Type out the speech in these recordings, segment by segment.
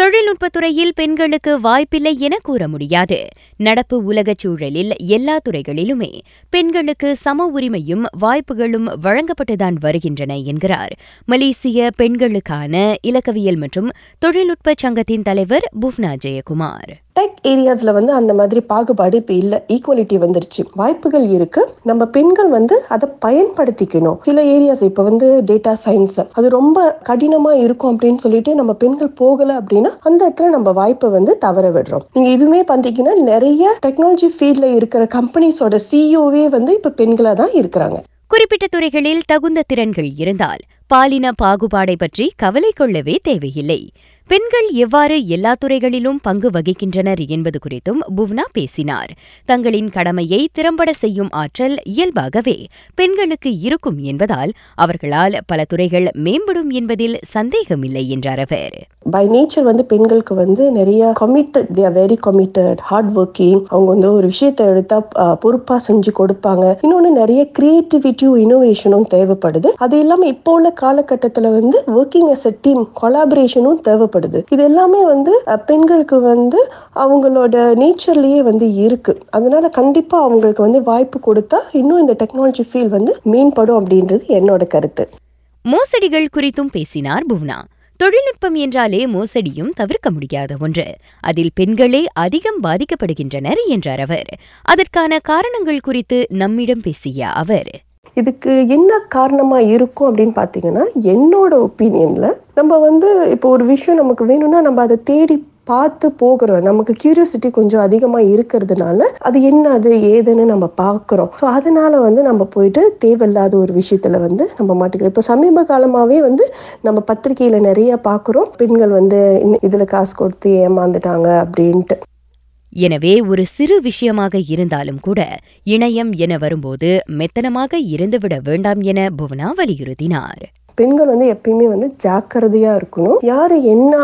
தொழில்நுட்பத்துறையில் பெண்களுக்கு வாய்ப்பில்லை என கூற முடியாது. நடப்பு உலகச் சூழலில் எல்லா துறைகளிலுமே பெண்களுக்கு சம உரிமையும் வாய்ப்புகளும் வழங்கப்பட்டுதான் வருகின்றன என்கிறார். மலேசிய பெண்களுக்கான இலக்கவியல் மற்றும் தொழில்நுட்ப சங்கத்தின் தலைவர் புவ்னா ஜெயக்குமார். டெக் ஏரியாஸில் வந்து அந்த மாதிரி பாகுபாடு இப்போ இல்லை. ஈக்குவலிட்டி வந்துருச்சு. வாய்ப்புகள் இருக்கு. நம்ம பெண்கள் வந்து அதை பயன்படுத்திக்கணும். சில ஏரியாஸ் இப்போ வந்து டேட்டா சயின்ஸ் அது ரொம்ப கடினமாக இருக்கும் அப்படின்னு சொல்லிட்டு நம்ம பெண்கள் போகலை அப்படின்னா அந்த இடத்துல நம்ம வாய்ப்பை வந்து தவற விடுறோம். நீங்கள் இதுவுமே பார்த்தீங்கன்னா நிறைய டெக்னாலஜி ஃபீல்டில் இருக்கிற கம்பெனிஸோட சிஇஓவே வந்து இப்போ பெண்களாக தான் இருக்கிறாங்க. குறிப்பிட்ட துறைகளில் தகுந்த திறன்கள் இருந்தால் பாலின பாகுபாடை பற்றி கவலை கொள்ளவே தேவையில்லை. பெண்கள் எவ்வாறு எல்லா துறைகளிலும் பங்கு வகிக்கின்றனர் என்பது குறித்தும் புவ்னா பேசினார். தங்களின் கடமையை திறம்பட செய்யும் ஆற்றல் இயல்பாகவே பெண்களுக்கு இருக்கும் என்பதால் அவர்களால் பல துறைகள் மேம்படும் என்பதில் சந்தேகமில்லை என்றார் அவர். பை நேச்சர் வந்து பெண்களுக்கு வந்து நிறைய committed they are very committed hard working அவங்க வந்து ஒரு விஷயத்தை எடுத்தா பொறுப்பா செஞ்சு கொடுப்பாங்க. இன்னொன்னு நிறைய கிரியேட்டிவிட்டியும் இனோவேஷனும் தேவைப்படுது. அது இல்லாம இப்போ உள்ள காலகட்டத்துல வந்து ஒர்க்கிங் எஸ் எ டீம் கொலாபரேஷனும் தேவைப்படுது. இது எல்லாமே வந்து பெண்களுக்கு வந்து அவங்களோட நேச்சர்லயே வந்து இருக்கு. அதனால கண்டிப்பா அவங்களுக்கு வந்து வாய்ப்பு கொடுத்தா இன்னும் இந்த டெக்னாலஜி ஃபீல்ட் வந்து மேம்படும் அப்படின்றது என்னோட கருத்து. மோசடிகள் குறித்தும் பேசினார் புவனா. தொழில்நுட்பம் என்றாலே மோசடியும் தவிர்க்க முடியாத ஒன்று. அதில் பெண்களே அதிகம் பாதிக்கப்படுகின்றனர் என்றார் அவர். அதற்கான காரணங்கள் குறித்து நம்மிடம் பேசிய அவர். இதுக்கு என்ன காரணமா இருக்கும் அப்படின்னு பாத்தீங்கன்னா என்னோட ஒப்பீனியன்ல நம்ம வந்து இப்போ ஒரு விஷயம் நமக்கு வேணும்னா நம்ம அதை தேடி பார்த்து போகிறோம். நமக்கு கியூரியாசிட்டி கொஞ்சம் அதிகமாக இருக்கிறதுனால அது என்ன அது ஏதுன்னு நம்ம பார்க்குறோம். ஸோ அதனால வந்து நம்ம போயிட்டு தேவையில்லாத ஒரு விஷயத்தில் வந்து நம்ம மாட்டிக்கிறோம். இப்போ சமீப காலமாகவே வந்து நம்ம பத்திரிகையில் நிறைய பார்க்குறோம். பெண்கள் வந்து இந்த- காசு கொடுத்து ஏமாந்துட்டாங்க அப்படின்ட்டு. எனவே ஒரு சிறு விஷயமாக இருந்தாலும் கூட இணையம் என வரும்போது மெத்தனமாக இருந்துவிட வேண்டாம் என புவனா வலியுறுத்தினார். பெண்கள் வந்து எப்பயுமே வந்து ஜாக்கிரதையா இருக்கணும். யாரு என்ன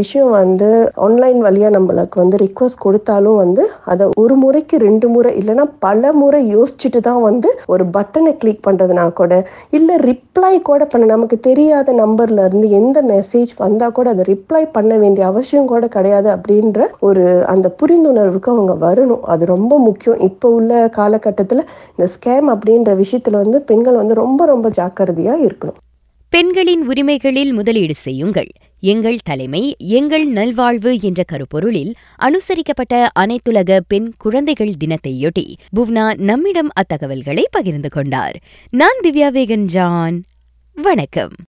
விஷயம் வந்து ஆன்லைன் வழியா நம்மளுக்கு வந்து ரிக்வஸ்ட் கொடுத்தாலும் வந்து அதை ஒரு முறைக்கு ரெண்டு முறை இல்லைன்னா பல முறை யோசிச்சுட்டு தான் வந்து ஒரு பட்டனை கிளிக் பண்றதுனா கூட இல்லை ரிப்ளை கூட பண்ண நமக்கு தெரியாத நம்பர்ல இருந்து எந்த மெசேஜ் வந்தா கூட அதை ரிப்ளை பண்ண வேண்டிய அவசியம் கூட கிடையாது அப்படின்ற ஒரு அந்த புரிந்துணர்வுக்கு அவங்க வரணும். அது ரொம்ப முக்கியம். இப்போ உள்ள காலகட்டத்தில் இந்த ஸ்கேம் அப்படின்ற விஷயத்துல வந்து பெண்கள் வந்து ரொம்ப ரொம்ப ஜாக்கிரதையா இருக்கணும். பெண்களின் உரிமைகளில் முதலீடு செய்யுங்கள். எங்கள் தலைமை எங்கள் நல்வாழ்வு என்ற கருப்பொருளில் அனுசரிக்கப்பட்ட அனைத்துலக பெண் குழந்தைகள் தினத்தையொட்டி புவ்னா நம்மிடம் அத்தகவல்களை பகிர்ந்து கொண்டார். நான் திவ்யா வேகன் ஜான் வணக்கம்.